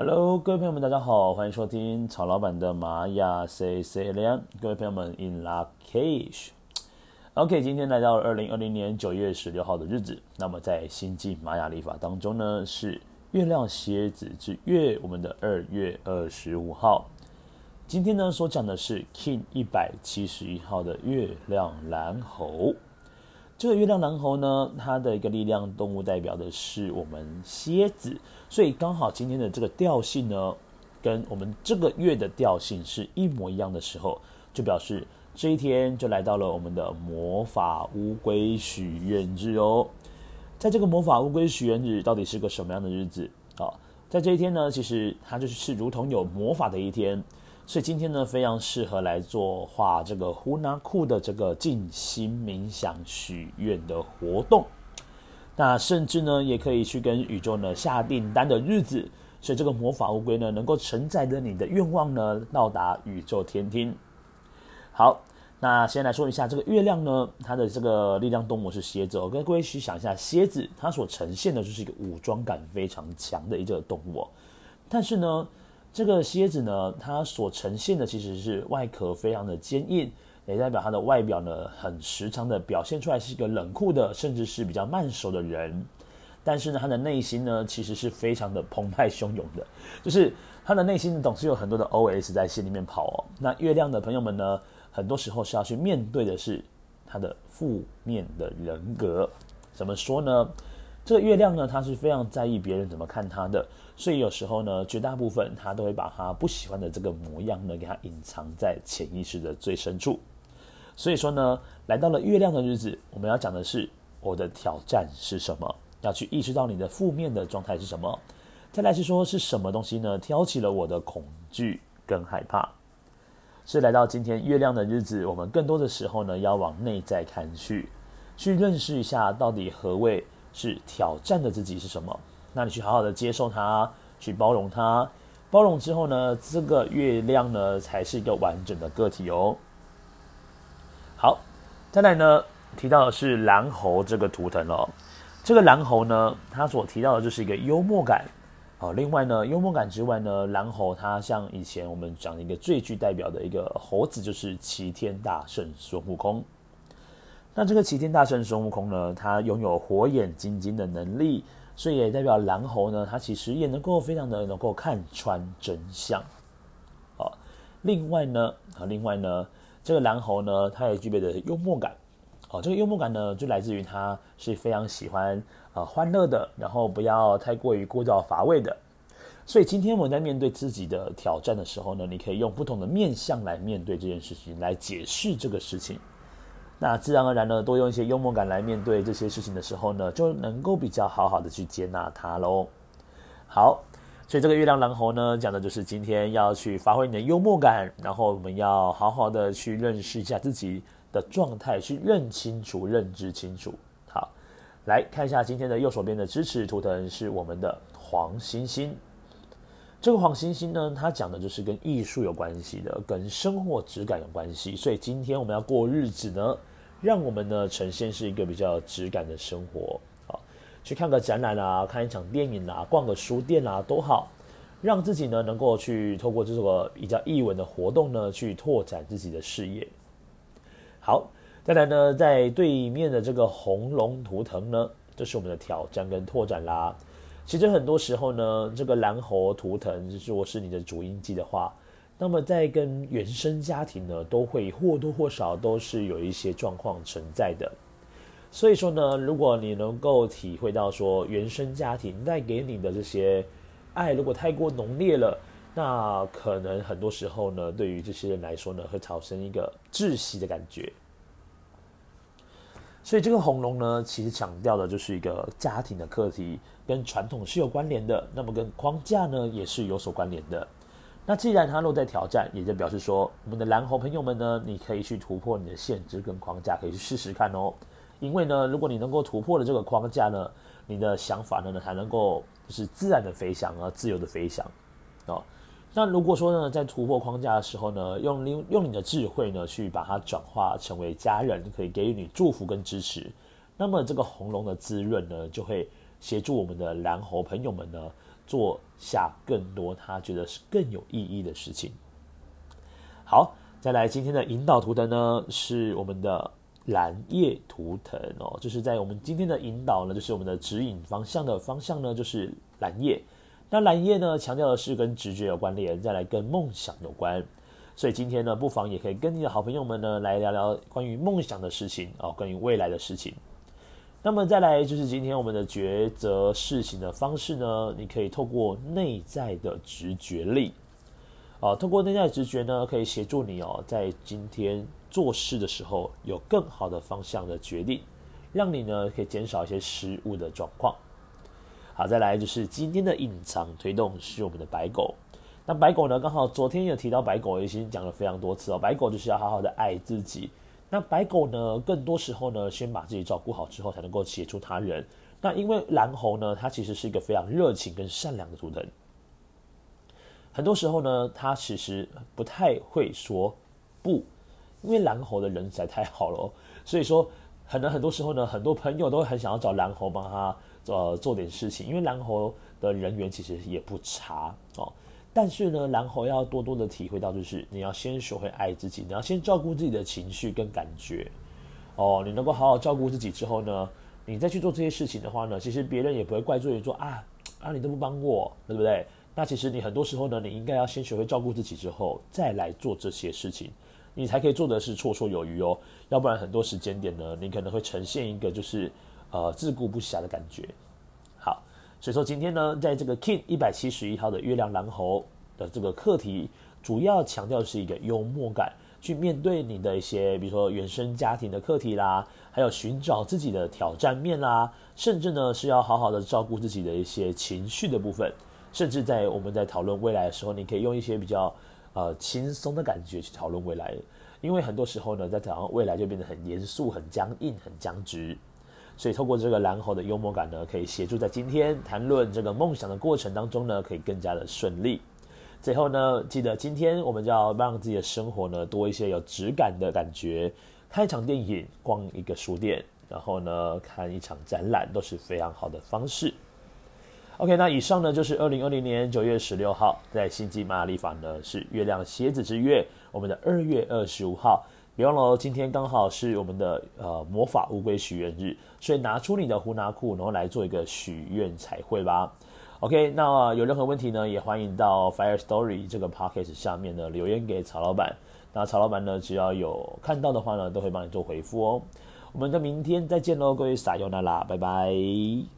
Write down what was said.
Hello，各位朋友们，大家好，欢迎收听曹老板的玛雅 C C L。各位朋友们，In lak'ech。OK，今天来到二零二零年九月十六号的日子。那么在新晋玛雅历法当中呢，是月亮蝎子之月，我们的二月二十五号。今天呢，所讲的是 King 一百七十一号的月亮蓝猴。这个月亮狼猴呢，它的一个力量动物代表的是我们蝎子，所以刚好今天的这个调性呢，跟我们这个月的调性是一模一样的时候，就表示这一天就来到了我们的魔法乌龟许愿日哦。在这个魔法乌龟许愿日，到底是个什么样的日子啊？在这一天呢，其实它就是如同有魔法的一天。所以今天呢，非常适合来做画这个呼纳库的这个静心冥想许愿的活动。那甚至呢，也可以去跟宇宙呢下订单的日子。所以这个魔法乌龟呢，能够承载着你的愿望呢，到达宇宙天庭。好，那先来说一下这个月亮呢，它的这个力量动物是蝎子。我跟各位去想一下，蝎子它所呈现的就是一个武装感非常强的一个动物。但是呢，这个蝎子呢，它所呈现的其实是外壳非常的坚硬，也代表它的外表呢，很时常的表现出来是一个冷酷的，甚至是比较慢熟的人。但是呢，它的内心呢，其实是非常的澎湃汹涌的，就是它的内心总是有很多的 OS 在心里面跑哦。那月亮的朋友们呢，很多时候是要去面对的是它的负面的人格。怎么说呢？这个月亮呢，它是非常在意别人怎么看它的，所以有时候呢，绝大部分他都会把他不喜欢的这个模样呢，给它隐藏在潜意识的最深处。所以说呢，来到了月亮的日子，我们要讲的是我的挑战是什么？要去意识到你的负面的状态是什么？再来是说是什么东西呢？挑起了我的恐惧跟害怕。所以来到今天月亮的日子，我们更多的时候呢，要往内在看去，去认识一下到底何谓。是挑战的自己是什么？那你去好好的接受它，去包容它。包容之后呢，这个月亮呢才是一个完整的个体哦。好，再来呢提到的是蓝猴这个图腾哦。这个蓝猴呢，它所提到的就是一个幽默感哦。另外呢，幽默感之外呢，蓝猴它像以前我们讲的一个最具代表的一个猴子，就是齐天大圣孙悟空。那这个齐天大圣孙悟空呢，他拥有火眼金睛的能力，所以也代表蓝猴呢，他其实也能够非常的能够看穿真相。好，另外呢，啊，另外呢，这个蓝猴呢，他也具备的幽默感。哦，这个幽默感呢，就来自于他是非常喜欢呃欢乐的，然后不要太过于枯燥乏味的。所以今天我们在面对自己的挑战的时候呢，你可以用不同的面向来面对这件事情，来解释这个事情。那自然而然呢，多用一些幽默感来面对这些事情的时候呢，就能够比较好好的去接纳它喽。好，所以这个月亮蓝猴呢，讲的就是今天要去发挥你的幽默感，然后我们要好好的去认识一下自己的状态，去认清楚、认知清楚。好，来看一下今天的右手边的支持图腾是我们的黄星星。这个黄星星呢，它讲的就是跟艺术有关系的，跟生活质感有关系。所以今天我们要过日子呢，让我们呢呈现是一个比较质感的生活啊，去看个展览啊，看一场电影啊，逛个书店啊都好，让自己呢能够去透过这个比较艺文的活动呢，去拓展自己的视野。好，再来呢，在对面的这个红龙图腾呢，这是我们的挑战跟拓展啦。其实很多时候呢，这个蓝猴图腾，如果是你的主印记的话，那么在跟原生家庭呢，都会或多或少都是有一些状况存在的。所以说呢，如果你能够体会到说原生家庭带给你的这些爱，如果太过浓烈了，那可能很多时候呢，对于这些人来说呢，会产生一个窒息的感觉。所以这个红龙呢，其实强调的就是一个家庭的课题，跟传统是有关联的，那么跟框架呢也是有所关联的。那既然它落在挑战，也就表示说，我们的蓝猴朋友们呢，你可以去突破你的限制跟框架，可以去试试看哦。因为呢，如果你能够突破了这个框架呢，你的想法呢才能够就是自然的飞翔啊，自由的飞翔哦。那如果说呢，在突破框架的时候呢，用用用你的智慧呢，去把它转化成为家人，可以给予你祝福跟支持，那么这个红龙的滋润呢，就会协助我们的蓝猴朋友们呢，做下更多他觉得是更有意义的事情。好，再来今天的引导图腾呢，是我们的蓝夜图腾哦，就是在我们今天的引导呢，就是我们的指引方向的方向呢，就是蓝夜。那蓝夜呢，强调的是跟直觉有关联，再来跟梦想有关。所以今天呢，不妨也可以跟你的好朋友们呢，来聊聊关于梦想的事情哦，关于未来的事情。那么再来就是今天我们的抉择事情的方式呢，你可以透过内在的直觉力，啊，透过内在直觉呢，可以协助你哦，在今天做事的时候有更好的方向的决定，让你呢可以减少一些失误的状况。好，再来就是今天的隐藏推动是我们的白狗。那白狗呢，刚好昨天有提到白狗，已经讲了非常多次哦。白狗就是要好好的爱自己。那白狗呢，更多时候呢，先把自己照顾好之后，才能够协助他人。那因为蓝猴呢，它其实是一个非常热情跟善良的图腾。很多时候呢，它其实不太会说不，因为蓝猴的人实在太好了，所以说可能很多时候呢，很多朋友都很想要找蓝猴帮他。呃，做点事情，因为蓝猴的人缘其实也不差哦。但是呢，蓝猴要多多的体会到，就是你要先学会爱自己，你要先照顾自己的情绪跟感觉哦。你能够好好照顾自己之后呢，你再去做这些事情的话呢，其实别人也不会怪罪你说啊啊，你都不帮我，对不对？那其实你很多时候呢，你应该要先学会照顾自己之后，再来做这些事情，你才可以做的是绰绰有余哦。要不然很多时间点呢，你可能会呈现一个就是。呃，自顾不暇的感觉。所以说今天呢，在这个 King 一百七十一号的月亮蓝猴的这个课题，主要强调是一个幽默感，去面对你的一些，比如说原生家庭的课题啦，还有寻找自己的挑战面啦，甚至呢是要好好的照顾自己的一些情绪的部分，甚至在我们在讨论未来的时候，你可以用一些比较呃轻松的感觉去讨论未来，因为很多时候呢，在讨论未来就变得很严肃、很僵硬、很僵直。所以，透过这个蓝猴的幽默感呢，可以协助在今天谈论这个梦想的过程当中呢，可以更加的顺利。最后呢，记得今天我们就要让自己的生活呢多一些有质感的感觉。看一场电影，逛一个书店，然后呢看一场展览，都是非常好的方式。OK，那以上呢就是二零二零年九月十六号在星际玛雅历法呢是月亮蝎子之月，我们的二月二十五号。别忘了，今天刚好是我们的呃魔法乌龟许愿日，所以拿出你的胡拿库，然后来做一个许愿彩绘吧。OK，那、有任何问题呢，也欢迎到 Fire Story 这个 Podcast 下面呢留言给曹老板。那曹老板呢，只要有看到的话呢，都会帮你做回复哦。我们的明天再见喽，各位撒尤那拉，拜拜。